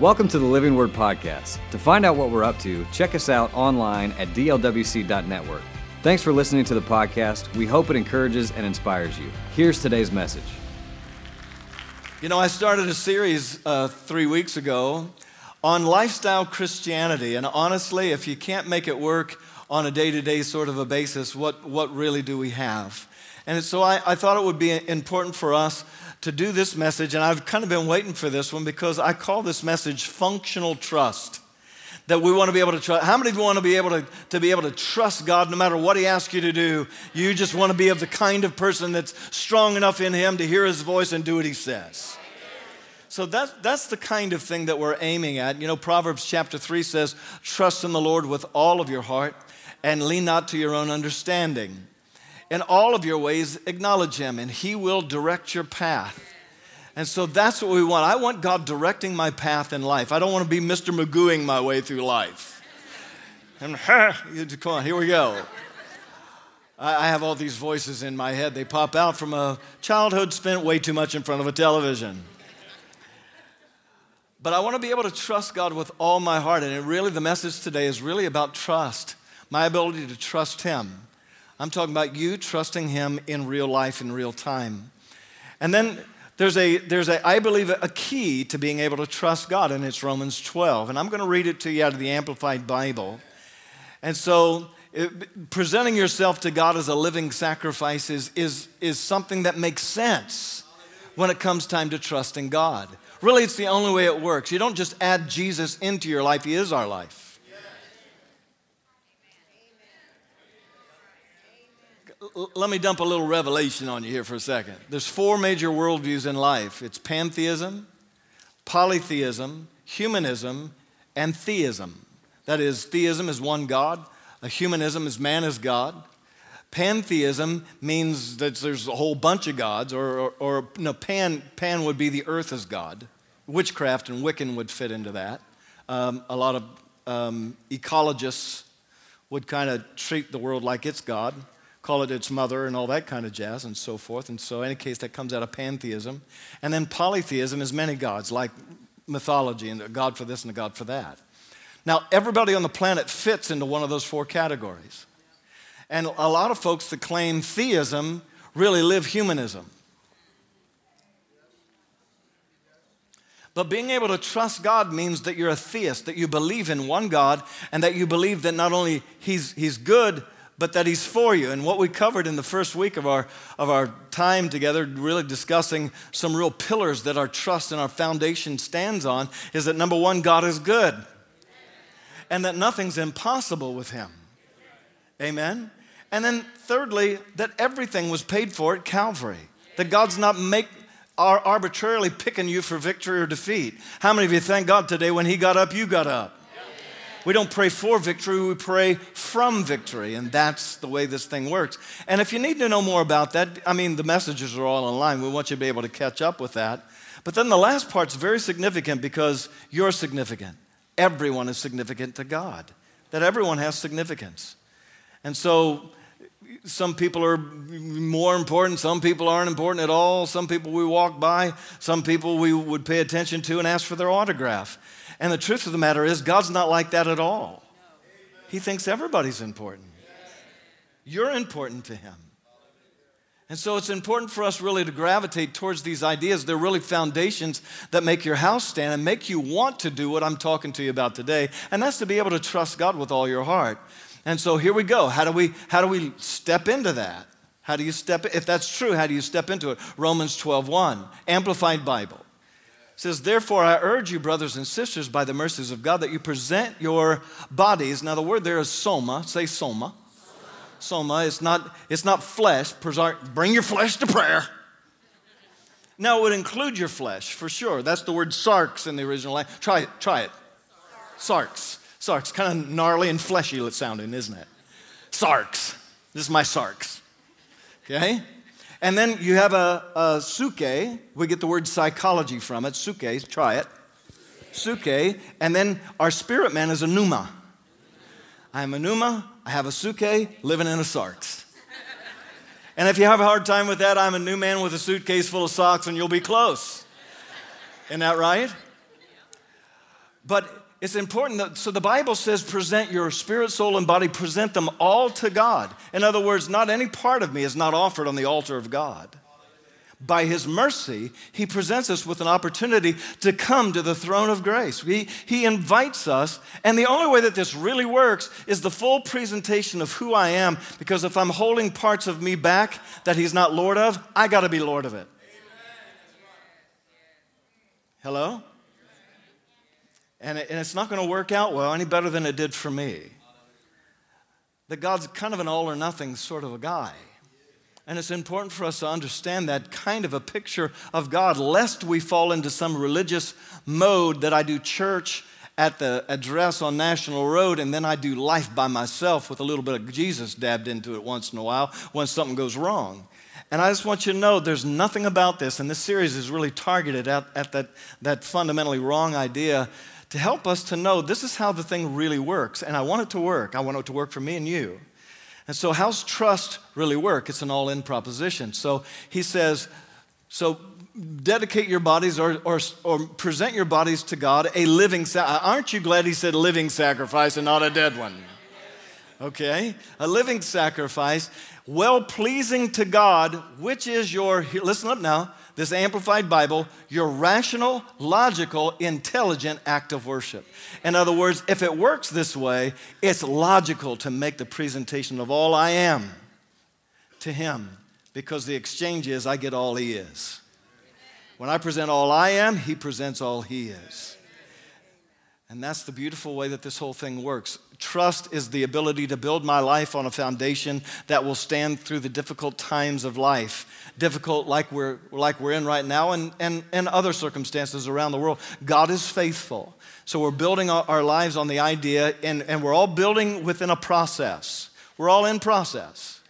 Welcome to the Living Word Podcast. To find out what we're up to, check us out online at dlwc.network. Thanks for listening to the podcast. We hope it encourages and inspires you. Here's today's message. You know, I started a series uh, three weeks ago on lifestyle Christianity, and honestly, if you can't make it work on a day to day sort of a basis, what, what really do we have? And so I, I thought it would be important for us to do this message, and I've kind of been waiting for this one because I call this message functional trust. That we want to be able to trust. How many of you want to be able to, to be able to trust God no matter what He asks you to do? You just want to be of the kind of person that's strong enough in Him to hear His voice and do what He says. So that's, that's the kind of thing that we're aiming at. You know, Proverbs chapter 3 says, Trust in the Lord with all of your heart and lean not to your own understanding. In all of your ways, acknowledge Him, and He will direct your path. And so that's what we want. I want God directing my path in life. I don't want to be Mr. Magooing my way through life. And come on, here we go. I have all these voices in my head. They pop out from a childhood spent way too much in front of a television. But I want to be able to trust God with all my heart. And really, the message today is really about trust my ability to trust Him. I'm talking about you trusting Him in real life, in real time. And then there's a, there's a, I believe, a key to being able to trust God, and it's Romans 12. And I'm going to read it to you out of the Amplified Bible. And so, it, presenting yourself to God as a living sacrifice is, is, is something that makes sense when it comes time to trust in God. Really, it's the only way it works. You don't just add Jesus into your life, He is our life. Let me dump a little revelation on you here for a second. There's four major worldviews in life it's pantheism, polytheism, humanism, and theism. That is, theism is one God, a humanism is man is God. Pantheism means that there's a whole bunch of gods, or, or, or no, pan, pan would be the earth as God. Witchcraft and Wiccan would fit into that. Um, a lot of um, ecologists would kind of treat the world like it's God call it its mother and all that kind of jazz and so forth. And so, in any case, that comes out of pantheism. And then polytheism is many gods, like mythology, and a god for this and a god for that. Now, everybody on the planet fits into one of those four categories. And a lot of folks that claim theism really live humanism. But being able to trust God means that you're a theist, that you believe in one God, and that you believe that not only He's, he's good, but that He's for you. And what we covered in the first week of our, of our time together, really discussing some real pillars that our trust and our foundation stands on, is that number one, God is good, and that nothing's impossible with Him. Amen? And then thirdly, that everything was paid for at Calvary. That God's not make, are arbitrarily picking you for victory or defeat. How many of you thank God today when He got up, you got up? We don't pray for victory, we pray from victory. And that's the way this thing works. And if you need to know more about that, I mean, the messages are all online. We want you to be able to catch up with that. But then the last part's very significant because you're significant. Everyone is significant to God, that everyone has significance. And so, some people are more important, some people aren't important at all, some people we walk by, some people we would pay attention to and ask for their autograph. And the truth of the matter is, God's not like that at all. He thinks everybody's important. You're important to Him. And so it's important for us really to gravitate towards these ideas. They're really foundations that make your house stand and make you want to do what I'm talking to you about today. And that's to be able to trust God with all your heart. And so here we go. How do we, how do we step into that? How do you step, if that's true, how do you step into it? Romans 12, 1, Amplified Bible says, Therefore, I urge you, brothers and sisters, by the mercies of God, that you present your bodies. Now, the word there is soma. Say soma. Soma. It's not, it's not flesh. Bring your flesh to prayer. Now, it would include your flesh, for sure. That's the word sarx in the original language. Try it. Try it. Sarx. Sarx. Kind of gnarly and fleshy sounding, isn't it? Sarx. This is my sarx. Okay? And then you have a, a suke. We get the word psychology from it. Suke, try it. Suke. And then our spirit man is a pneuma. I am a pneuma. I have a suke living in a sarx. And if you have a hard time with that, I'm a new man with a suitcase full of socks and you'll be close. Isn't that right? But it's important that, so the Bible says, present your spirit, soul, and body, present them all to God. In other words, not any part of me is not offered on the altar of God. By His mercy, He presents us with an opportunity to come to the throne of grace. He, he invites us, and the only way that this really works is the full presentation of who I am, because if I'm holding parts of me back that He's not Lord of, I got to be Lord of it. Hello? And, it, and it's not going to work out well any better than it did for me. That God's kind of an all or nothing sort of a guy. And it's important for us to understand that kind of a picture of God, lest we fall into some religious mode that I do church at the address on National Road and then I do life by myself with a little bit of Jesus dabbed into it once in a while when something goes wrong. And I just want you to know there's nothing about this, and this series is really targeted at, at that, that fundamentally wrong idea to help us to know this is how the thing really works. And I want it to work. I want it to work for me and you. And so, how's trust really work? It's an all in proposition. So, he says, so dedicate your bodies or, or, or present your bodies to God a living sacrifice. Aren't you glad he said living sacrifice and not a dead one? Okay? A living sacrifice, well pleasing to God, which is your, listen up now, this Amplified Bible, your rational, logical, intelligent act of worship. In other words, if it works this way, it's logical to make the presentation of all I am to Him because the exchange is I get all He is. When I present all I am, He presents all He is. And that's the beautiful way that this whole thing works. Trust is the ability to build my life on a foundation that will stand through the difficult times of life. Difficult like we're, like we're in right now and, and, and other circumstances around the world. God is faithful. So we're building our lives on the idea, and, and we're all building within a process. We're all in process.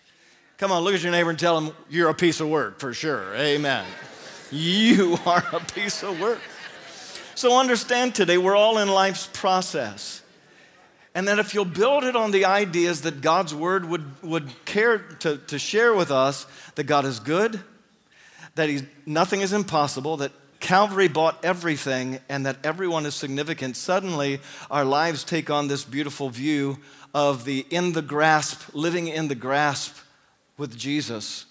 Come on, look at your neighbor and tell him you're a piece of work for sure. Amen. You are a piece of work. So understand today, we're all in life's process. And that if you'll build it on the ideas that God's word would, would care to, to share with us that God is good, that he's, nothing is impossible, that Calvary bought everything, and that everyone is significant, suddenly our lives take on this beautiful view of the in the grasp, living in the grasp with Jesus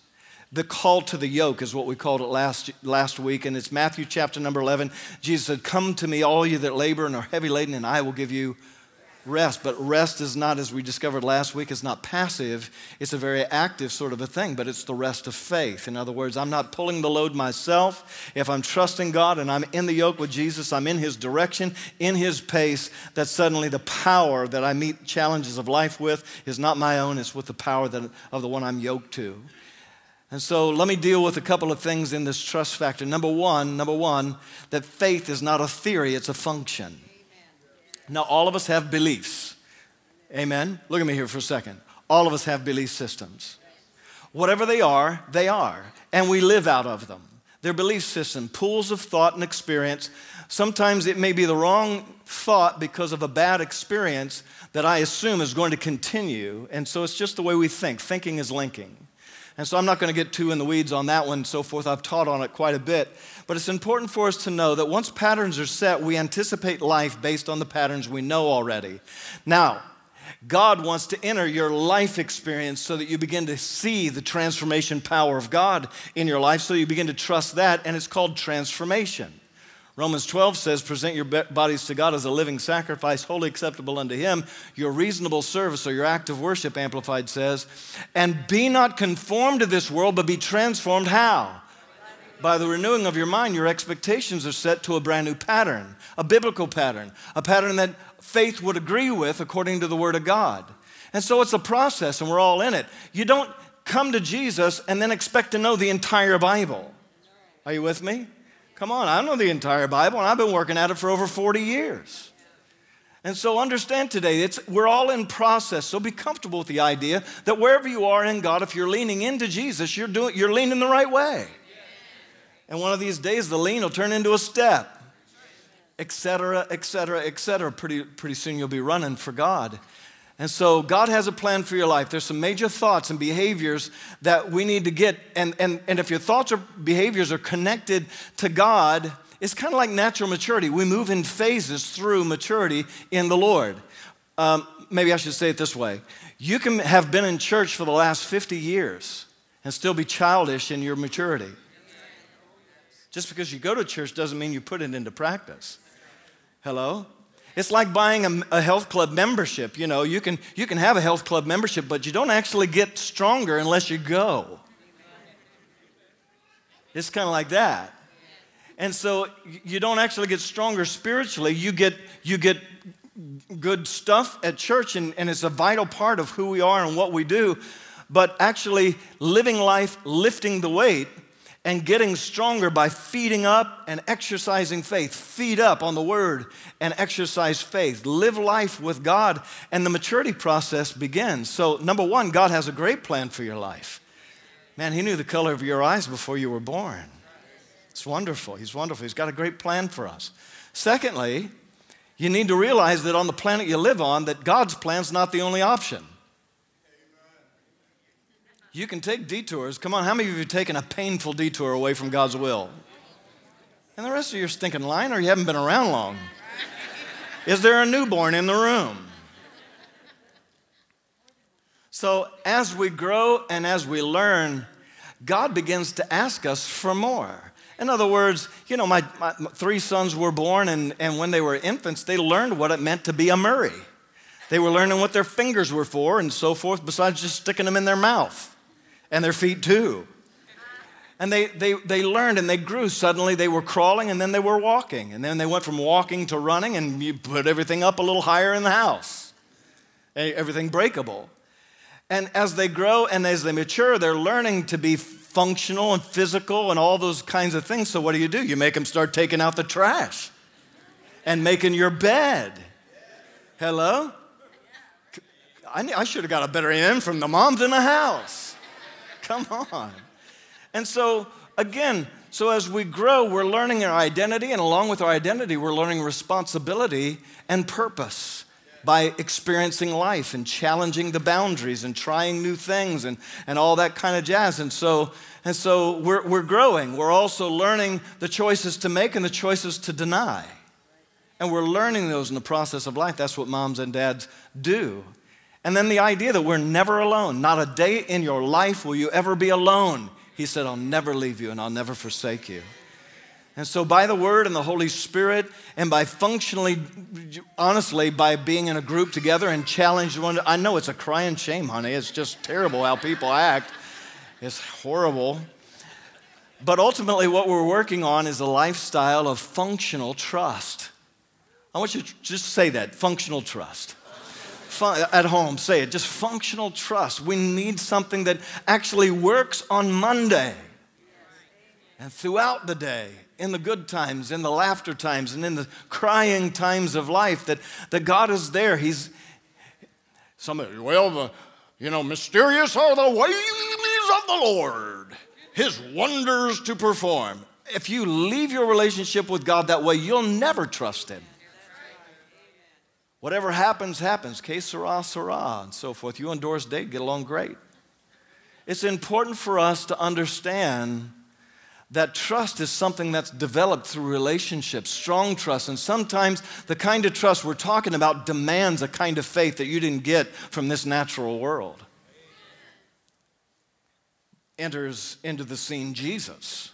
the call to the yoke is what we called it last, last week, and it's Matthew chapter number 11. Jesus said, Come to me, all you that labor and are heavy laden, and I will give you rest. But rest is not, as we discovered last week, it's not passive. It's a very active sort of a thing, but it's the rest of faith. In other words, I'm not pulling the load myself. If I'm trusting God and I'm in the yoke with Jesus, I'm in His direction, in His pace, that suddenly the power that I meet challenges of life with is not my own, it's with the power that, of the one I'm yoked to. And so let me deal with a couple of things in this trust factor. Number one, number one, that faith is not a theory, it's a function. Now, all of us have beliefs. Amen. Look at me here for a second. All of us have belief systems. Whatever they are, they are. And we live out of them. They're belief system, pools of thought and experience. Sometimes it may be the wrong thought because of a bad experience that I assume is going to continue. And so it's just the way we think. Thinking is linking. And so I'm not going to get too in the weeds on that one and so forth. I've taught on it quite a bit. But it's important for us to know that once patterns are set, we anticipate life based on the patterns we know already. Now, God wants to enter your life experience so that you begin to see the transformation power of God in your life, so you begin to trust that, and it's called transformation. Romans 12 says, Present your bodies to God as a living sacrifice, wholly acceptable unto Him, your reasonable service or your act of worship, Amplified says. And be not conformed to this world, but be transformed. How? By the renewing of your mind, your expectations are set to a brand new pattern, a biblical pattern, a pattern that faith would agree with according to the Word of God. And so it's a process, and we're all in it. You don't come to Jesus and then expect to know the entire Bible. Are you with me? Come on, I know the entire Bible, and I've been working at it for over 40 years. And so understand today, it's, we're all in process. So be comfortable with the idea that wherever you are in God, if you're leaning into Jesus, you're, doing, you're leaning the right way. And one of these days, the lean will turn into a step, etc., etc., etc. Pretty, pretty soon you'll be running for God. And so God has a plan for your life. There's some major thoughts and behaviors that we need to get. And, and, and if your thoughts or behaviors are connected to God, it's kind of like natural maturity. We move in phases through maturity in the Lord. Um, maybe I should say it this way you can have been in church for the last 50 years and still be childish in your maturity. Just because you go to church doesn't mean you put it into practice. Hello? It's like buying a, a, health club membership. You know, you can, you can have a health club membership, but you don't actually get stronger unless you go. It's kind of like that. And so you don't actually get stronger spiritually. You get, you get good stuff at church, and, and it's a vital part of who we are and what we do. But actually, living life, lifting the weight, and getting stronger by feeding up and exercising faith. Feed up on the word and exercise faith. Live life with God, and the maturity process begins. So, number one, God has a great plan for your life. Man, He knew the color of your eyes before you were born. It's wonderful. He's wonderful. He's got a great plan for us. Secondly, you need to realize that on the planet you live on, that God's plan's not the only option. You can take detours. Come on, how many of you have taken a painful detour away from God's will? And the rest of you are stinking lying or you haven't been around long. Is there a newborn in the room? So, as we grow and as we learn, God begins to ask us for more. In other words, you know, my, my, three sons were born, and, and when they were infants, they learned what it meant to be a Murray. They were learning what their fingers were for and so forth, besides just sticking them in their mouth and their feet too. And they, they, they learned and they grew. Suddenly they were crawling and then they were walking. And then they went from walking to running and you put everything up a little higher in the house, everything breakable. And as they grow and as they mature, they're learning to be functional and physical and all those kinds of things. So what do you do? You make them start taking out the trash and making your bed. Hello? I, I should have got a better end from the moms in the house. Come on. And so, again, so as we grow, we're learning our identity, and along with our identity, we're learning responsibility and purpose by experiencing life and challenging the boundaries and trying new things and, and all that kind of jazz. And so, and so we're, we're growing. We're also learning the choices to make and the choices to deny. And we're learning those in the process of life. That's what moms and dads do. And then the idea that we're never alone. Not a day in your life will you ever be alone. He said, I'll never leave you and I'll never forsake you. And so, by the Word and the Holy Spirit, and by functionally, honestly, by being in a group together and challenge one, I know it's a crying shame, honey. It's just terrible how people act. It's horrible. But ultimately, what we're working on is a lifestyle of functional trust. I want you to just say that functional trust fun, at home, say it, just functional trust. We need something that actually works on Monday and throughout the day, in the good times, in the laughter times, and in the crying times of life, that, that God is there. He's, somebody, well, the, you know, mysterious are the ways of the Lord, his wonders to perform. If you leave your relationship with God that way, you'll never trust him. Whatever happens, happens. Que sera, sera, and so forth. You and Doris Day get along great. It's important for us to understand that trust is something that's developed through relationships, strong trust. And sometimes the kind of trust we're talking about demands a kind of faith that you didn't get from this natural world. Enters into the scene Jesus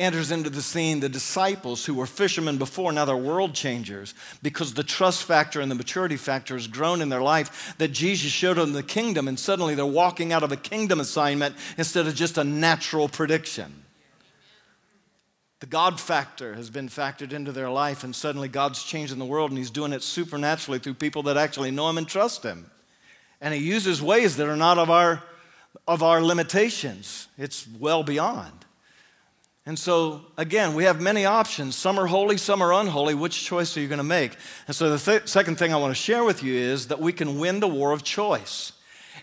enters into the scene the disciples who were fishermen before, now they're world changers because the trust factor and the maturity factor has grown in their life that Jesus showed them the kingdom, and suddenly they're walking out of a kingdom assignment instead of just a natural prediction. The God factor has been factored into their life, and suddenly God's changing the world, and He's doing it supernaturally through people that actually know Him and trust Him. And He uses ways that are not of our, of our limitations, it's well beyond. And so, again, we have many options. Some are holy, some are unholy. Which choice are you going to make? And so, the th- second thing I want to share with you is that we can win the war of choice.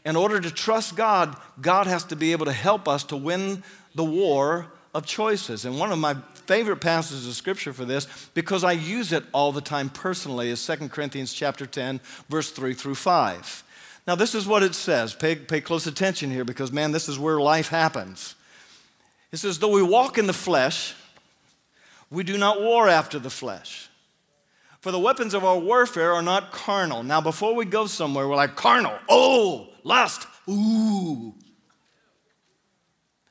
In order to trust God, God has to be able to help us to win the war of choices. And one of my favorite passages of scripture for this, because I use it all the time personally, is 2 Corinthians chapter 10, verse 3 through 5. Now, this is what it says. Pay, pay close attention here because, man, this is where life happens. It says, though we walk in the flesh, We do not war after the flesh. For the weapons of our warfare are not carnal. Now, before we go somewhere, we're like, carnal, oh, lust, ooh.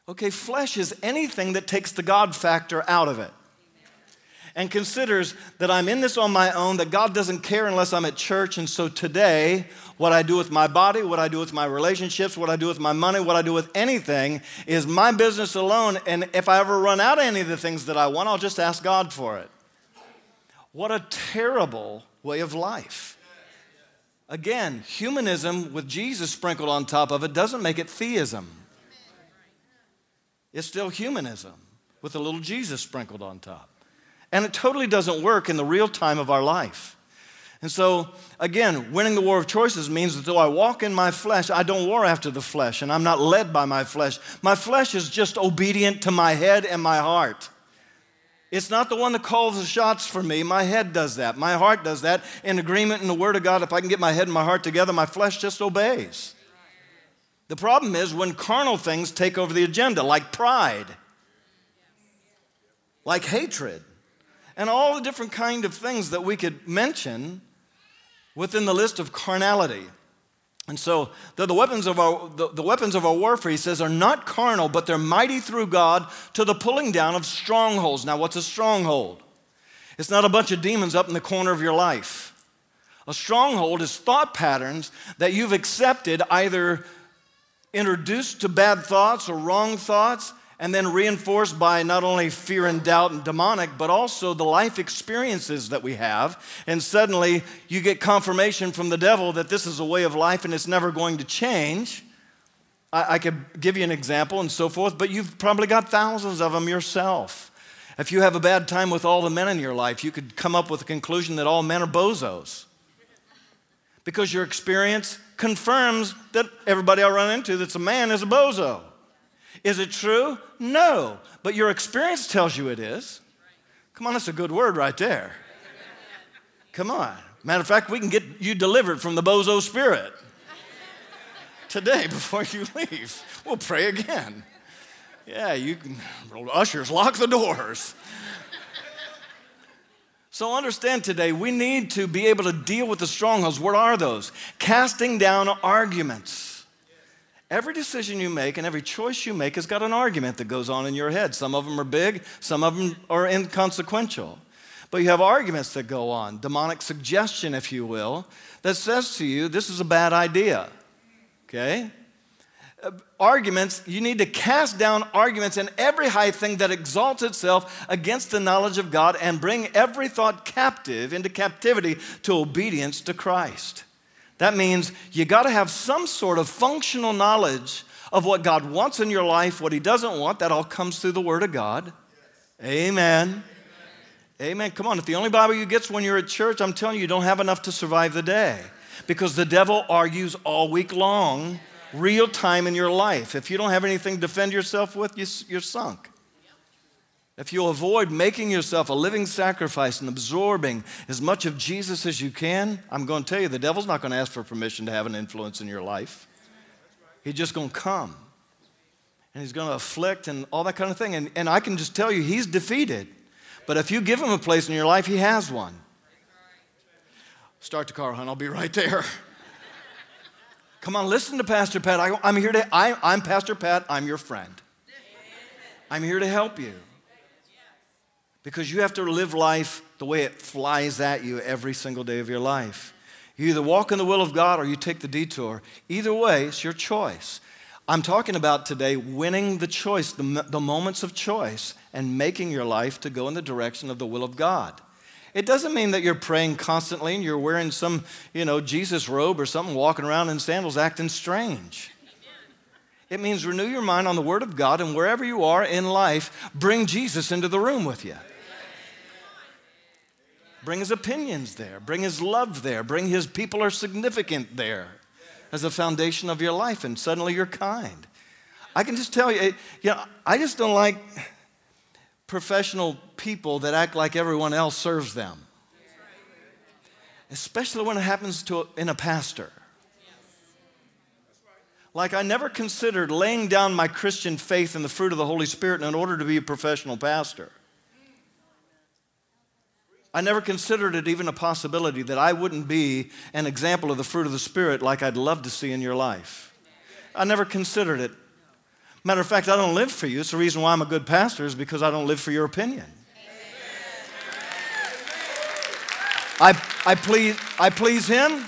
Okay, flesh is anything that takes the God factor out of it and considers that I'm in this on my own, that God doesn't care unless I'm at church. And so today, what I do with my body, what I do with my relationships, what I do with my money, what I do with anything is my business alone. And if I ever run out of any of the things that I want, I'll just ask God for it. What a terrible way of life. Again, humanism with Jesus sprinkled on top of it doesn't make it theism. It's still humanism with a little Jesus sprinkled on top. And it totally doesn't work in the real time of our life. And so, again, winning the war of choices means that though I walk in my flesh, I don't war after the flesh, and I'm not led by my flesh. My flesh is just obedient to my head and my heart. It's not the one that calls the shots for me. My head does that. My heart does that. In agreement in the Word of God, if I can get my head and my heart together, my flesh just obeys. The problem is when carnal things take over the agenda, like pride, like hatred, and all the different kind of things that we could mention within the list of carnality. And so the, the, weapons of our, the, the weapons of our warfare, he says, are not carnal, but they're mighty through God to the pulling down of strongholds. Now, what's a stronghold? It's not a bunch of demons up in the corner of your life. A stronghold is thought patterns that you've accepted, either introduced to bad thoughts or wrong thoughts, and then reinforced by not only fear and doubt and demonic, but also the life experiences that we have. And suddenly you get confirmation from the devil that this is a way of life and it's never going to change. I, I could give you an example and so forth, but you've probably got thousands of them yourself. If you have a bad time with all the men in your life, you could come up with a conclusion that all men are bozos. Because your experience confirms that everybody I run into that's a man is a bozo. Is it true? No. But your experience tells you it is. Come on, that's a good word right there. Come on. Matter of fact, we can get you delivered from the bozo spirit today before you leave. We'll pray again. Yeah, you can, ushers, lock the doors. So understand today, we need to be able to deal with the strongholds. What are those? Casting down arguments Every decision you make and every choice you make has got an argument that goes on in your head. Some of them are big, some of them are inconsequential. But you have arguments that go on, demonic suggestion, if you will, that says to you, this is a bad idea. Okay? Uh, arguments, you need to cast down arguments and every high thing that exalts itself against the knowledge of God and bring every thought captive into captivity to obedience to Christ. That means you got to have some sort of functional knowledge of what God wants in your life, what He doesn't want. That all comes through the Word of God. Amen. Amen. Come on, if the only Bible you get when you're at church, I'm telling you, you don't have enough to survive the day. Because the devil argues all week long, real time in your life. If you don't have anything to defend yourself with, you're sunk. If you avoid making yourself a living sacrifice and absorbing as much of Jesus as you can, I'm going to tell you, the devil's not going to ask for permission to have an influence in your life. He's just going to come. And he's going to afflict and all that kind of thing. And, and I can just tell you, he's defeated. But if you give him a place in your life, he has one. Start the car, hon. I'll be right there. Come on, listen to Pastor Pat. I, am here to, I, I'm Pastor Pat. I'm your friend. I'm here to help you because you have to live life the way it flies at you every single day of your life. You either walk in the will of God or you take the detour. Either way, it's your choice. I'm talking about today winning the choice, the, the moments of choice, and making your life to go in the direction of the will of God. It doesn't mean that you're praying constantly and you're wearing some, you know, Jesus robe or something, walking around in sandals acting strange. It means renew your mind on the Word of God, and wherever you are in life, bring Jesus into the room with you. Bring his opinions there. Bring his love there. Bring his people are significant there as a foundation of your life, and suddenly you're kind. I can just tell you, you know, I just don't like professional people that act like everyone else serves them, especially when it happens to in a pastor. Like, I never considered laying down my Christian faith and the fruit of the Holy Spirit in order to be a professional pastor. I never considered it even a possibility that I wouldn't be an example of the fruit of the Spirit like I'd love to see in your life. I never considered it. Matter of fact, I don't live for you. It's the reason why I'm a good pastor, is because I don't live for your opinion. I, I, please, I please Him.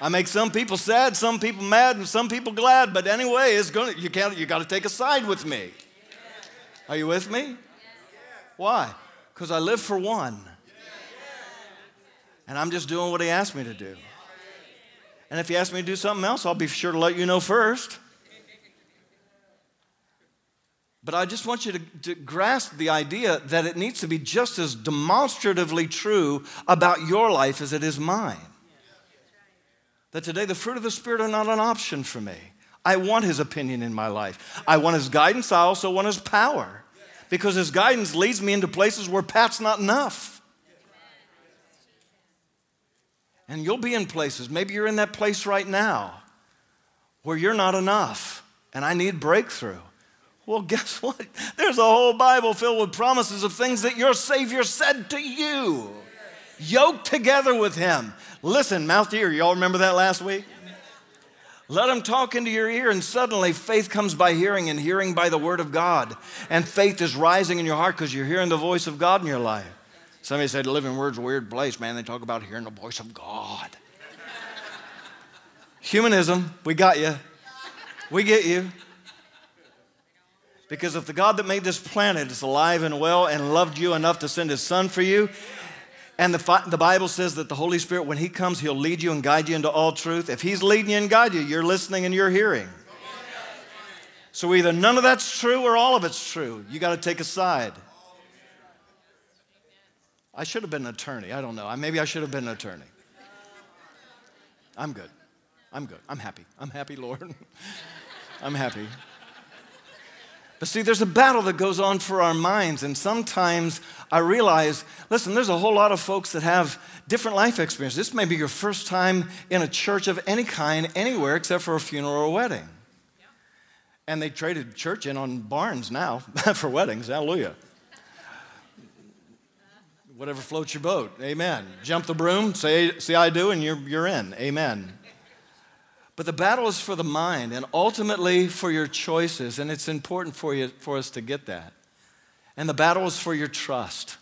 I make some people sad, some people mad, and some people glad. But anyway, it's gonna, you, can't, you got to take a side with me. Are you with me? Why? Because I live for one. And I'm just doing what he asked me to do. And if he asks me to do something else, I'll be sure to let you know first. But I just want you to, to, grasp the idea that it needs to be just as demonstratively true about your life as it is mine. That today the fruit of the Spirit are not an option for me. I want His opinion in my life. I want His guidance. I also want His power because His guidance leads me into places where Pat's not enough. And you'll be in places, maybe you're in that place right now where you're not enough and I need breakthrough. Well, guess what? There's a whole Bible filled with promises of things that your Savior said to you. Yoked together with Him. Listen, mouth to ear, y'all remember that last week? Let them talk into your ear, and suddenly faith comes by hearing, and hearing by the word of God. And faith is rising in your heart because you're hearing the voice of God in your life. Somebody said, Living Word's a weird place, man. They talk about hearing the voice of God. Humanism, we got you. We get you. Because if the God that made this planet is alive and well and loved you enough to send his son for you, and the, the Bible says that the Holy Spirit, when He comes, He'll lead you and guide you into all truth. If He's leading you and guiding you, you're listening and you're hearing. So either none of that's true or all of it's true. You got to take a side. I should have been an attorney. I don't know. Maybe I should have been an attorney. I'm good. I'm good. I'm happy. I'm happy, Lord. I'm happy. But see, there's a battle that goes on for our minds, and sometimes I realize listen, there's a whole lot of folks that have different life experiences. This may be your first time in a church of any kind anywhere except for a funeral or a wedding. And they traded church in on barns now for weddings. Hallelujah. Whatever floats your boat. Amen. Jump the broom, say, say I do, and you're, you're in. Amen. But the battle is for the mind and ultimately for your choices, and it's important for, you, for us to get that. And the battle is for your trust.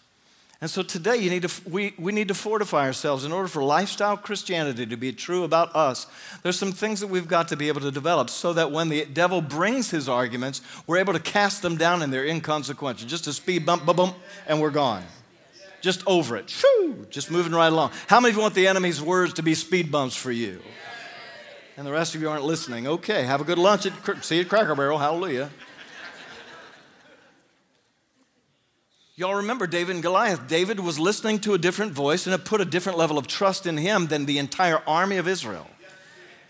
And so today you need to, we, we need to fortify ourselves in order for lifestyle Christianity to be true about us. There's some things that we've got to be able to develop so that when the devil brings his arguments, we're able to cast them down and they're inconsequential. Just a speed bump, bump, bump, and we're gone. Just over it. Shoo, just moving right along. How many of you want the enemy's words to be speed bumps for you? and the rest of you aren't listening. Okay, have a good lunch at see you at Cracker Barrel. Hallelujah. Y'all remember David and Goliath. David was listening to a different voice and it put a different level of trust in him than the entire army of Israel.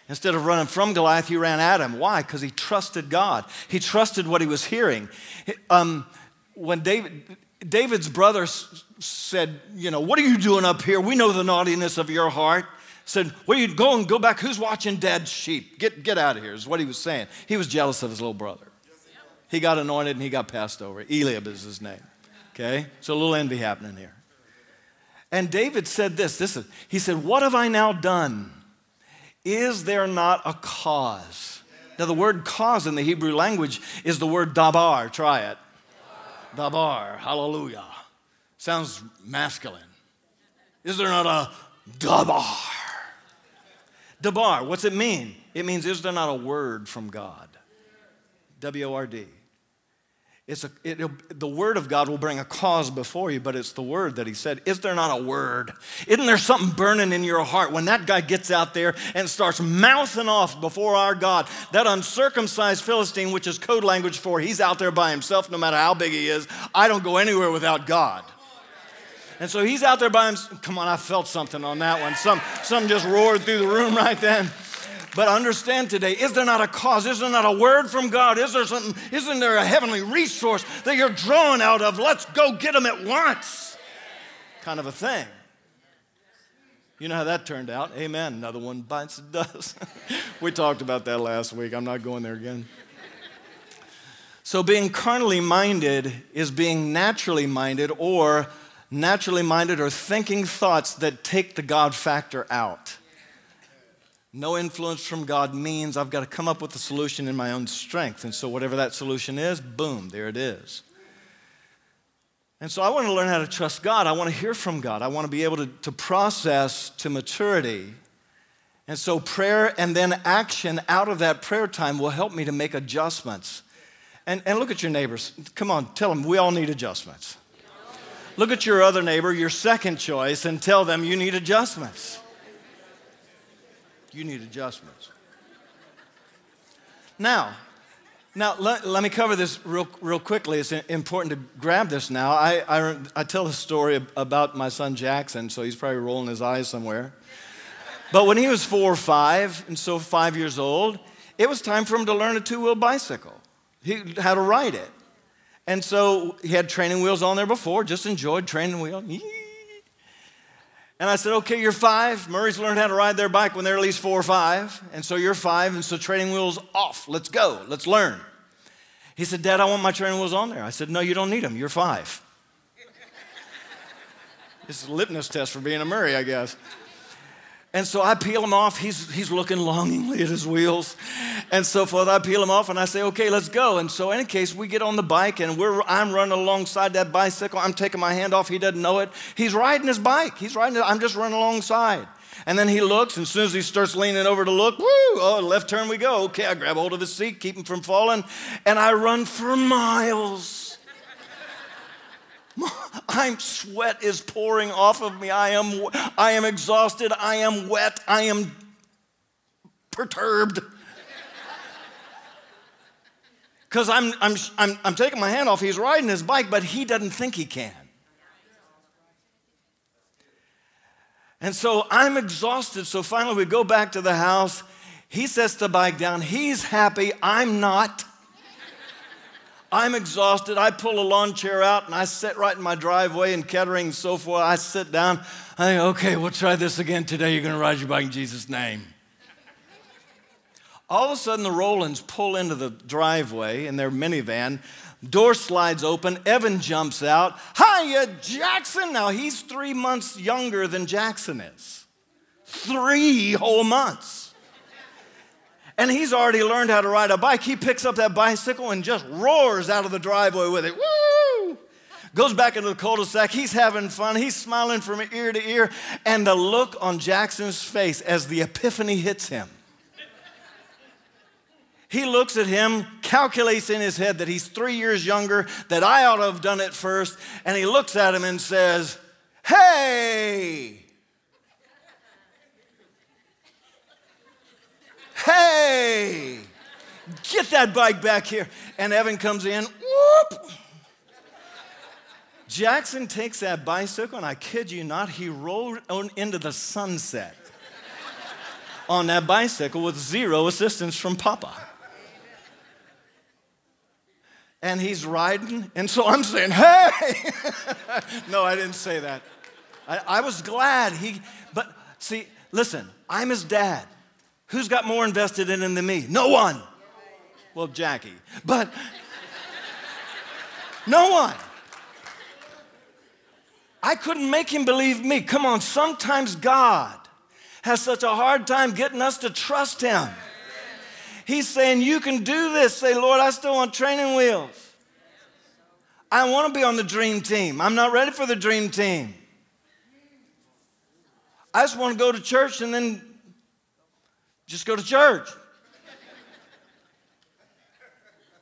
Instead of running from Goliath, he ran at him. Why? Because he trusted God. He trusted what he was hearing. Um, when David, David's brother said, You know, what are you doing up here? We know the naughtiness of your heart said, Where you going? Go back. Who's watching dad's sheep? Get, get out of here, is what he was saying. He was jealous of his little brother. He got anointed and he got passed over. Eliab is his name. Okay? So a little envy happening here. And David said this, this is, he said, What have I now done? Is there not a cause? Now, the word cause in the Hebrew language is the word dabar. Try it. Dabar. Hallelujah. Sounds masculine. Is there not a dabar? Dabar, what's it mean? It means, is there not a word from God? W O R D. It's a, it, the word of God will bring a cause before you, but it's the word that he said. Is there not a word? Isn't there something burning in your heart when that guy gets out there and starts mouthing off before our God? That uncircumcised Philistine, which is code language for he's out there by himself, no matter how big he is. I don't go anywhere without God. And so he's out there by himself. Come on, I felt something on that one. Some, some just roared through the room right then. But understand today, is there not a cause? Is there not a word from God? Is there something, isn't there a heavenly resource that you're drawing out of? Let's go get them at once. Kind of a thing. You know how that turned out. Amen. Another one bites the dust. we talked about that last week. I'm not going there again. So, being carnally minded is being naturally minded or naturally minded or thinking thoughts that take the God factor out. No influence from God means I've got to come up with a solution in my own strength. And so, whatever that solution is, boom, there it is. And so, I want to learn how to trust God. I want to hear from God. I want to be able to, to process to maturity. And so, prayer and then action out of that prayer time will help me to make adjustments. And, and look at your neighbors. Come on, tell them we all need adjustments. Look at your other neighbor, your second choice, and tell them you need adjustments you need adjustments. Now, now let, let me cover this real, real quickly. It's important to grab this now. I, I, I tell a story about my son Jackson, so he's probably rolling his eyes somewhere. But when he was four or five, and so five years old, it was time for him to learn a two wheel bicycle. He had to ride it. And so he had training wheels on there before, just enjoyed training wheels. And I said, okay, you're five. Murray's learned how to ride their bike when they're at least four or five. And so you're five, and so training wheels off. Let's go. Let's learn. He said, Dad, I want my training wheels on there. I said, No, you don't need them. You're five. it's a litmus test for being a Murray, I guess. And so I peel him off. He's, he's looking longingly at his wheels and so forth. I peel him off and I say, okay, let's go. And so, in any case, we get on the bike and we're, I'm running alongside that bicycle. I'm taking my hand off. He doesn't know it. He's riding his bike. He's riding it. I'm just running alongside. And then he looks, and as soon as he starts leaning over to look, woo, oh, left turn we go. Okay, I grab hold of his seat, keep him from falling, and I run for miles. I'm sweat is pouring off of me. I am, I am exhausted. I am wet. I am perturbed. Because I'm, I'm, I'm, I'm taking my hand off. He's riding his bike, but he doesn't think he can. And so I'm exhausted. So finally, we go back to the house. He sets the bike down. He's happy. I'm not. I'm exhausted. I pull a lawn chair out and I sit right in my driveway in Kettering and so forth. I sit down. I think, okay, we'll try this again today. You're going to ride your bike in Jesus' name. All of a sudden, the Rolands pull into the driveway in their minivan. Door slides open. Evan jumps out. Hiya, Jackson. Now, he's three months younger than Jackson is. Three whole months and he's already learned how to ride a bike. He picks up that bicycle and just roars out of the driveway with it. Woo! Goes back into the cul-de-sac. He's having fun. He's smiling from ear to ear. And the look on Jackson's face as the epiphany hits him. He looks at him, calculates in his head that he's three years younger, that I ought to have done it first, and he looks at him and says, Hey, Hey, get that bike back here. And Evan comes in, whoop. Jackson takes that bicycle, and I kid you not, he rolled into the sunset on that bicycle with zero assistance from Papa. And he's riding, and so I'm saying, hey! no, I didn't say that. I, I was glad he, but see, listen, I'm his dad. Who's got more invested in him than me? No one. Well, Jackie. But no one. I couldn't make him believe me. Come on, sometimes God has such a hard time getting us to trust him. He's saying, You can do this. Say, Lord, I still want training wheels. I want to be on the dream team. I'm not ready for the dream team. I just want to go to church and then just go to church.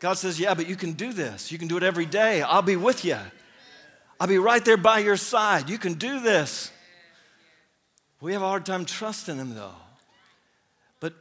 God says, Yeah, but you can do this. You can do it every day. I'll be with you. I'll be right there by your side. You can do this. We have a hard time trusting Him, though. But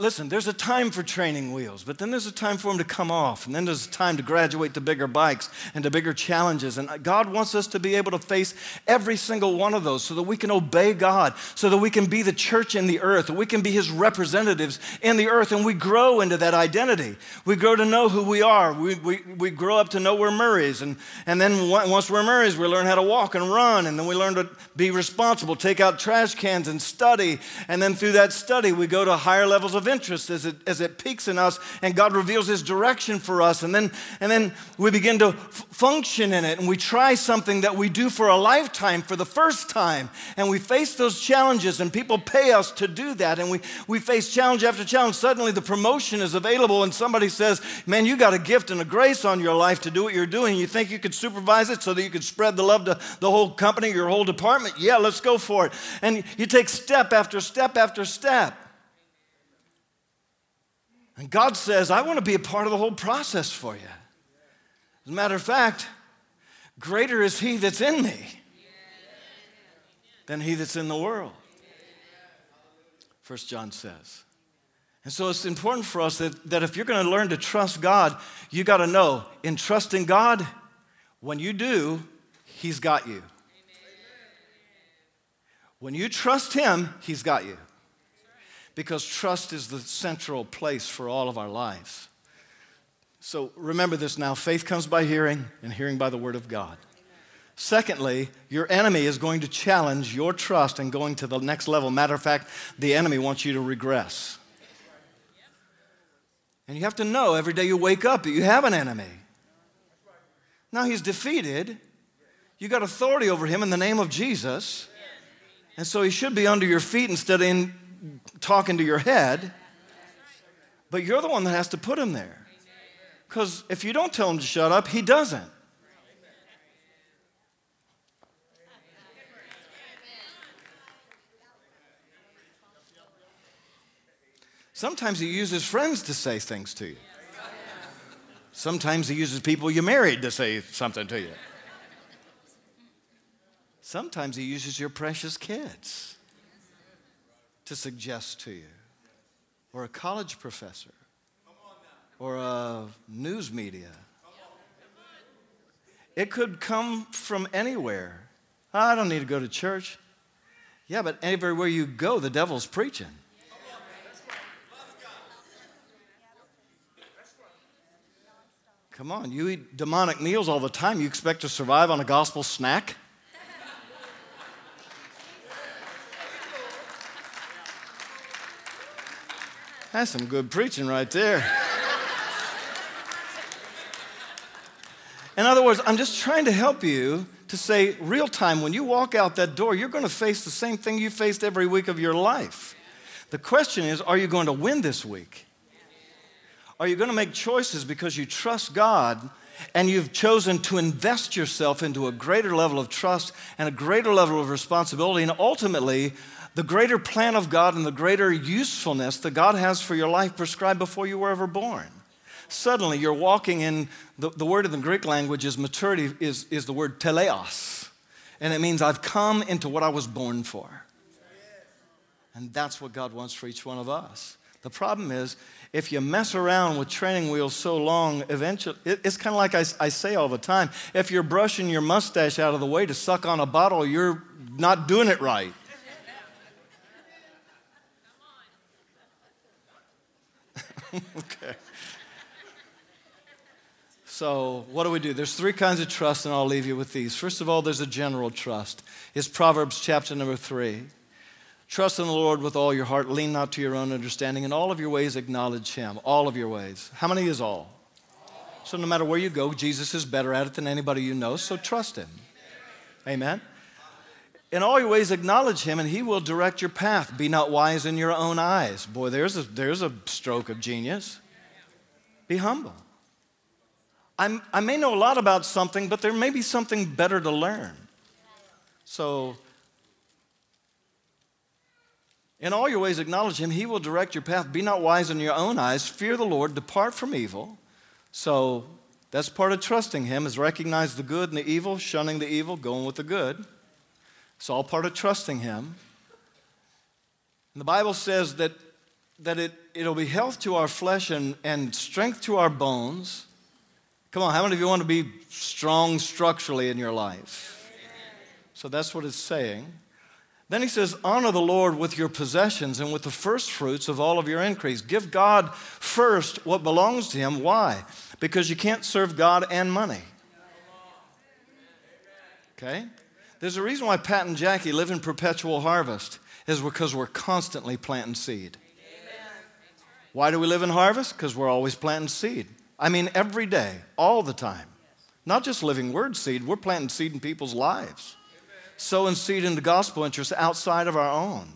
listen, there's a time for training wheels, but then there's a time for them to come off, and then there's a time to graduate to bigger bikes and to bigger challenges. And uh, God wants us to be able to face every single one of those so that we can obey God, so that we can be the church in the earth, we can be His representatives in the earth, and we grow into that identity. We grow to know who we are. We, we, we grow up to know we're Murrays, and, and then once we're Murrays, we learn how to walk and run, and then we learn to be responsible, take out trash cans and study, and then through that study, we go to higher levels of interest as it, as it peaks in us and God reveals his direction for us. And then, and then we begin to f- function in it and we try something that we do for a lifetime for the first time. And we face those challenges and people pay us to do that. And we, we face challenge after challenge. Suddenly the promotion is available and somebody says, man, you got a gift and a grace on your life to do what you're doing. You think you could supervise it so that you could spread the love to the whole company, your whole department? Yeah, let's go for it. And you take step after step after step. And God says, I want to be a part of the whole process for you. As a matter of fact, greater is He that's in me than He that's in the world. First John says. And so it's important for us that, that if you're going to learn to trust God, you got to know in trusting God, when you do, He's got you. When you trust Him, He's got you because trust is the central place for all of our lives. So remember this now faith comes by hearing, and hearing by the word of God. Secondly, your enemy is going to challenge your trust and going to the next level. Matter of fact, the enemy wants you to regress. And you have to know every day you wake up that you have an enemy. Now he's defeated. You got authority over him in the name of Jesus. And so he should be under your feet instead of in, talking to your head, but you're the one that has to put him there. Because if you don't tell him to shut up, he doesn't. Sometimes he uses friends to say things to you. Sometimes he uses people you married to say something to you. Sometimes he uses your precious kids to suggest to you, or a college professor, or a news media. It could come from anywhere. I don't need to go to church. Yeah, but everywhere you go, the devil's preaching. Come on, you eat demonic meals all the time. You expect to survive on a gospel snack? That's some good preaching right there. In other words, I'm just trying to help you to say, real time, when you walk out that door, you're going to face the same thing you faced every week of your life. The question is, are you going to win this week? Are you going to make choices because you trust God and you've chosen to invest yourself into a greater level of trust and a greater level of responsibility and ultimately the greater plan of God and the greater usefulness that God has for your life prescribed before you were ever born. Suddenly, you're walking in the, the word in the Greek language is maturity, is, is the word teleos. And it means I've come into what I was born for. And that's what God wants for each one of us. The problem is, if you mess around with training wheels so long, eventually, it, it's kind of like I, I say all the time if you're brushing your mustache out of the way to suck on a bottle, you're not doing it right. Okay. So, what do we do? There's three kinds of trust, and I'll leave you with these. First of all, there's a general trust. It's Proverbs chapter number three. Trust in the Lord with all your heart, lean not to your own understanding. In all of your ways, acknowledge Him. All of your ways. How many is all? So, no matter where you go, Jesus is better at it than anybody you know, so trust Him. Amen. In all your ways, acknowledge him, and he will direct your path. Be not wise in your own eyes. Boy, there's a, there's a stroke of genius. Be humble. I'm, I may know a lot about something, but there may be something better to learn. So, in all your ways, acknowledge him. He will direct your path. Be not wise in your own eyes. Fear the Lord. Depart from evil. So, that's part of trusting him, is recognize the good and the evil, shunning the evil, going with the good. It's all part of trusting Him. And the Bible says that, that it, it'll be health to our flesh and, and strength to our bones. Come on, how many of you want to be strong structurally in your life? So that's what it's saying. Then he says, Honor the Lord with your possessions and with the first fruits of all of your increase. Give God first what belongs to Him. Why? Because you can't serve God and money. Okay? There's a reason why Pat and Jackie live in perpetual harvest, is because we're constantly planting seed. Why do we live in harvest? Because we're always planting seed. I mean, every day, all the time. Not just living word seed, we're planting seed in people's lives. Sowing seed into gospel interests outside of our own.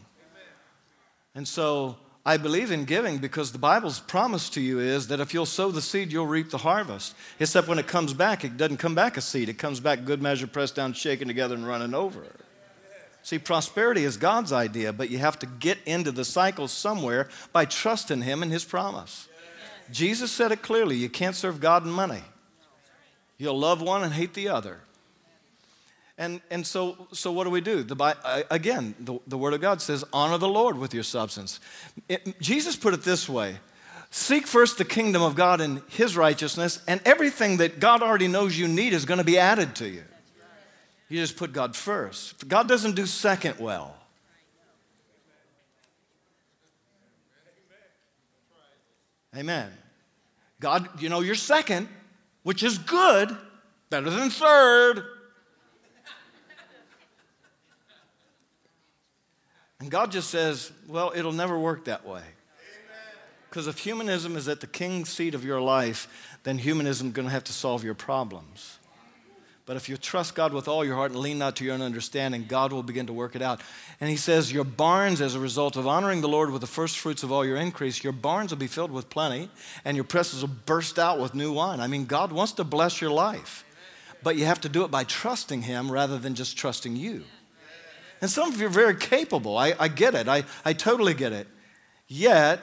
And so I believe in giving because the Bible's promise to you is that if you'll sow the seed, you'll reap the harvest. Except when it comes back, it doesn't come back a seed. It comes back good measure, pressed down, shaken together, and running over. See, prosperity is God's idea, but you have to get into the cycle somewhere by trusting Him and His promise. Jesus said it clearly you can't serve God and money. You'll love one and hate the other. And, and so, so what do we do? The, uh, again, the, the Word of God says, honor the Lord with your substance. It, Jesus put it this way Seek first the kingdom of God and His righteousness, and everything that God already knows you need is going to be added to you. You just put God first. God doesn't do second well. Amen. God, you know, you're second, which is good, better than third. And God just says, well, it'll never work that way. Because if humanism is at the king seat of your life, then humanism is going to have to solve your problems. But if you trust God with all your heart and lean not to your own understanding, God will begin to work it out. And he says, Your barns, as a result of honoring the Lord with the first fruits of all your increase, your barns will be filled with plenty, and your presses will burst out with new wine. I mean, God wants to bless your life, but you have to do it by trusting Him rather than just trusting you. And some of you are very capable. I, I get it, I, I totally get it. Yet,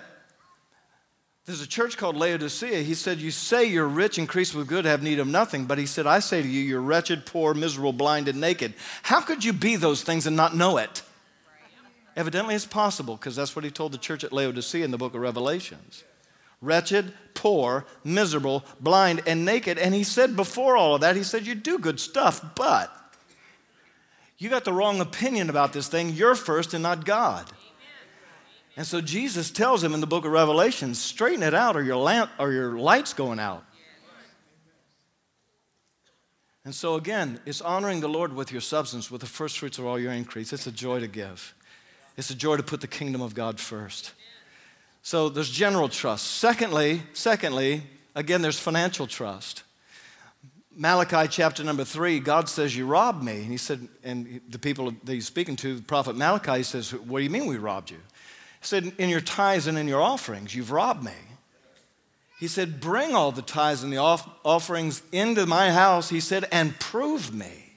there's a church called Laodicea. He said, You say you're rich, increased with good, have need of nothing. But he said, I say to you, you're wretched, poor, miserable, blind, and naked. How could you be those things and not know it? Evidently, it's possible because that's what he told the church at Laodicea in the book of Revelations. Wretched, poor, miserable, blind, and naked. And he said before all of that, he said, You do good stuff, but you got the wrong opinion about this thing. You're first and not God. And so Jesus tells him in the book of Revelation, straighten it out or your lamp or your light's going out. And so again, it's honoring the Lord with your substance, with the first fruits of all your increase. It's a joy to give. It's a joy to put the kingdom of God first. So there's general trust. Secondly, secondly, again, there's financial trust. Malachi chapter number three, God says, You robbed me. And he said, and the people that he's speaking to, the prophet Malachi says, What do you mean we robbed you? He said, In your tithes and in your offerings, you've robbed me. He said, Bring all the tithes and the off- offerings into my house, he said, and prove me.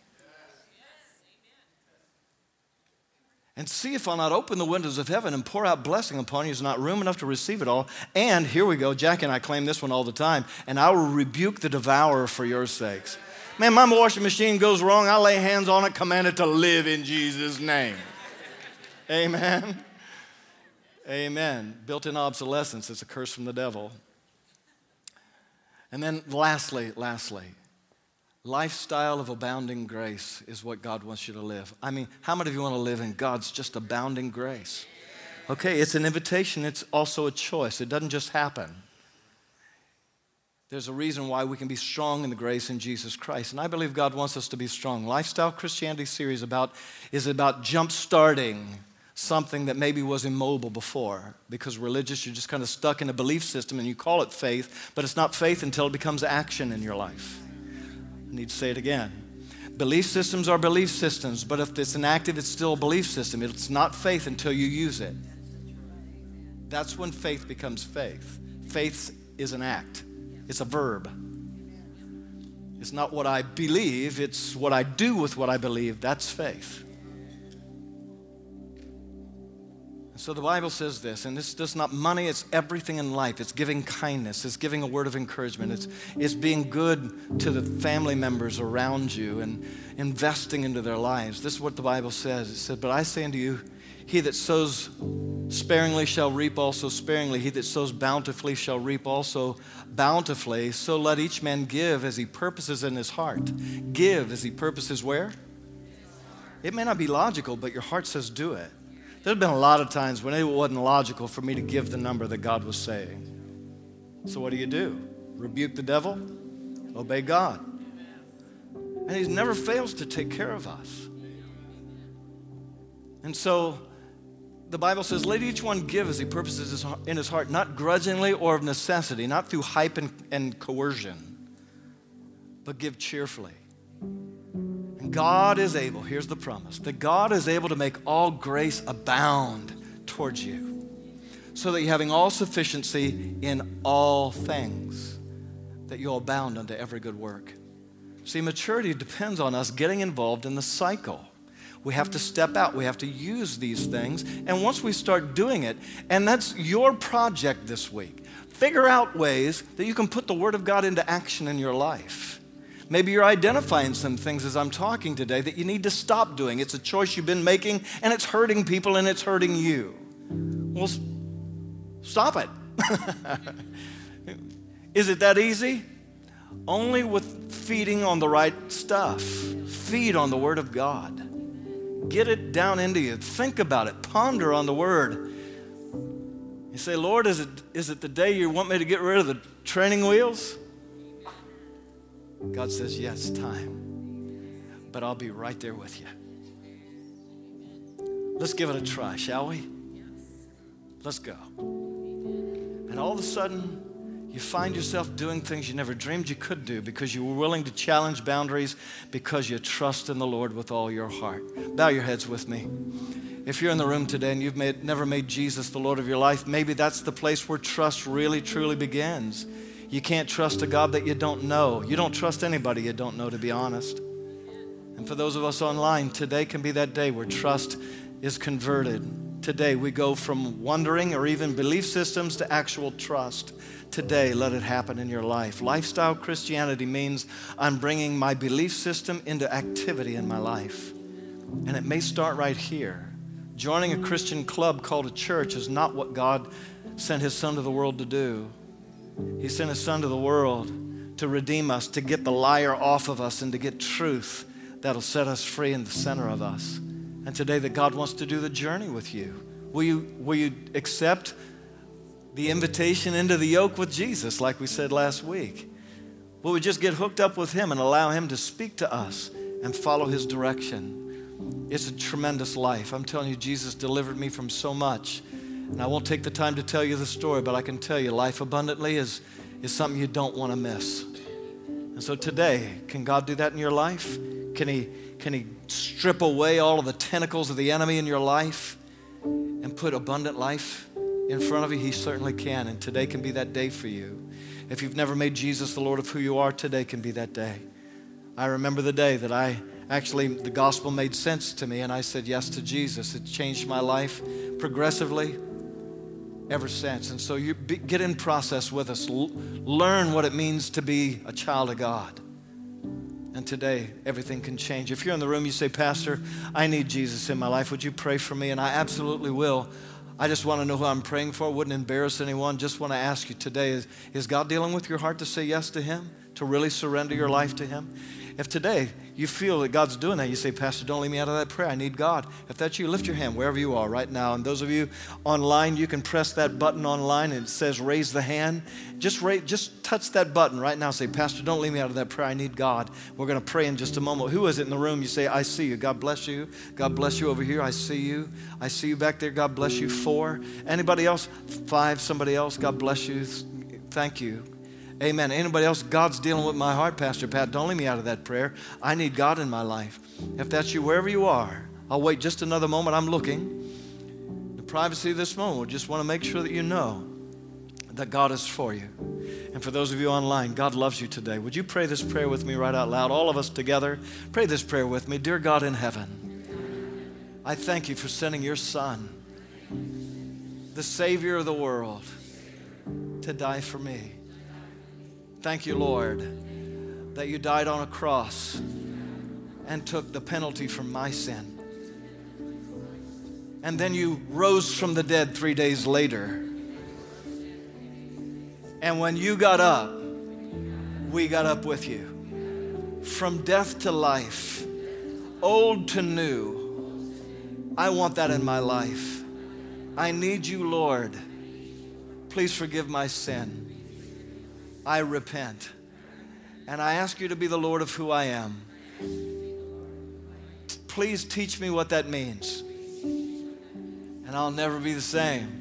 And see if I'll not open the windows of heaven and pour out blessing upon you. There's not room enough to receive it all. And here we go. Jack and I claim this one all the time. And I will rebuke the devourer for your sakes. Man, my washing machine goes wrong. I lay hands on it, command it to live in Jesus' name. Amen. Amen. Built in obsolescence is a curse from the devil. And then, lastly, lastly, lifestyle of abounding grace is what God wants you to live. I mean, how many of you want to live in God's just abounding grace? Okay, it's an invitation, it's also a choice. It doesn't just happen. There's a reason why we can be strong in the grace in Jesus Christ. And I believe God wants us to be strong. Lifestyle Christianity series about is about jump starting something that maybe was immobile before. Because religious, you're just kind of stuck in a belief system and you call it faith, but it's not faith until it becomes action in your life. Need to say it again. Belief systems are belief systems, but if it's inactive, it's still a belief system. It's not faith until you use it. That's when faith becomes faith. Faith is an act, it's a verb. It's not what I believe, it's what I do with what I believe. That's faith. So the Bible says this, and this is not money, it's everything in life. It's giving kindness, it's giving a word of encouragement, it's, it's being good to the family members around you and investing into their lives. This is what the Bible says. It said, But I say unto you, he that sows sparingly shall reap also sparingly. He that sows bountifully shall reap also bountifully. So let each man give as he purposes in his heart. Give as he purposes where? It may not be logical, but your heart says do it. There's been a lot of times when it wasn't logical for me to give the number that God was saying. So, what do you do? Rebuke the devil? Obey God. And He never fails to take care of us. And so, the Bible says, let each one give as he purposes in his heart, not grudgingly or of necessity, not through hype and, and coercion, but give cheerfully. God is able, here's the promise, that God is able to make all grace abound towards you, so that you having all sufficiency in all things, that you'll abound unto every good work. See, maturity depends on us getting involved in the cycle. We have to step out. We have to use these things. And once we start doing it, and that's your project this week, figure out ways that you can put the Word of God into action in your life. Maybe you're identifying some things as I'm talking today that you need to stop doing. It's a choice you've been making, and it's hurting people and it's hurting you. Well, stop it. Is it that easy? Only with feeding on the right stuff. Feed on the Word of God. Get it down into you. Think about it. Ponder on the Word. You say, Lord, is it, is it the day you want me to get rid of the training wheels? God says, Yes, time. But I'll be right there with you. Let's give it a try, shall we? Let's go. And all of a sudden, you find yourself doing things you never dreamed you could do because you were willing to challenge boundaries because you trust in the Lord with all your heart. Bow your heads with me. If you're in the room today and you've made, never made Jesus the Lord of your life, maybe that's the place where trust really, truly begins. You can't trust a God that you don't know. You don't trust anybody you don't know, to be honest. And for those of us online, today can be that day where trust is converted. Today we go from wondering or even belief systems to actual trust today, let it happen in your life. Lifestyle Christianity means I'm bringing my belief system into activity in my life. And it may start right here. Joining a Christian club called a church is not what God sent His Son to the world to do. He sent His Son to the world to redeem us, to get the liar off of us, and to get truth that'll set us free in the center of us. And today, that God wants to do the journey with you. Will you, will you accept the invitation into the yoke with Jesus, like we said last week. Will we just get hooked up with Him and allow Him to speak to us and follow His direction? It's a tremendous life. I'm telling you, Jesus delivered me from so much. And I won't take the time to tell you the story, but I can tell you life abundantly is, is something you don't want to miss. And so today, can God do that in your life? Can He, can he strip away all of the tentacles of the enemy in your life and put abundant life in front of you, He certainly can. And today can be that day for you. If you've never made Jesus the Lord of who you are, today can be that day. I remember the day that I actually, the gospel made sense to me and I said yes to Jesus. It changed my life progressively ever since. And so you be, get in process with us. L- learn what it means to be a child of God. And today, everything can change. If you're in the room, you say, Pastor, I need Jesus in my life. Would you pray for me? And I absolutely will. I just want to know who I'm praying for. Wouldn't embarrass anyone. Just want to ask you today is, is God dealing with your heart to say yes to Him? To really surrender your life to Him? If today you feel that God's doing that, you say, Pastor, don't leave me out of that prayer. I need God. If that's you, lift your hand wherever you are right now. And those of you online, you can press that button online and it says raise the hand. Just, raise, just touch that button right now. Say, Pastor, don't leave me out of that prayer. I need God. We're going to pray in just a moment. Who is it in the room? You say, I see you. God bless you. God bless you over here. I see you. I see you back there. God bless you. Four. Anybody else? Five. Somebody else? God bless you. Thank you. Amen. Anybody else? God's dealing with my heart, Pastor Pat. Don't leave me out of that prayer. I need God in my life. If that's you, wherever you are, I'll wait just another moment. I'm looking. The privacy of this moment, we just want to make sure that you know that God is for you. And for those of you online, God loves you today. Would you pray this prayer with me right out loud? All of us together, pray this prayer with me. Dear God in heaven, I thank you for sending your Son, the Savior of the world, to die for me. Thank you, Lord, that you died on a cross and took the penalty for my sin. And then you rose from the dead three days later. And when you got up, we got up with you. From death to life, old to new. I want that in my life. I need you, Lord. Please forgive my sin. I repent. And I ask you to be the Lord of who I am. Please teach me what that means. And I'll never be the same.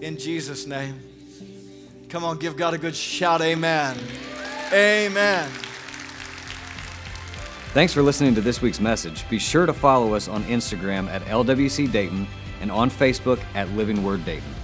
In Jesus' name. Come on, give God a good shout. Amen. Amen. Thanks for listening to this week's message. Be sure to follow us on Instagram at LWC Dayton and on Facebook at Living Word Dayton.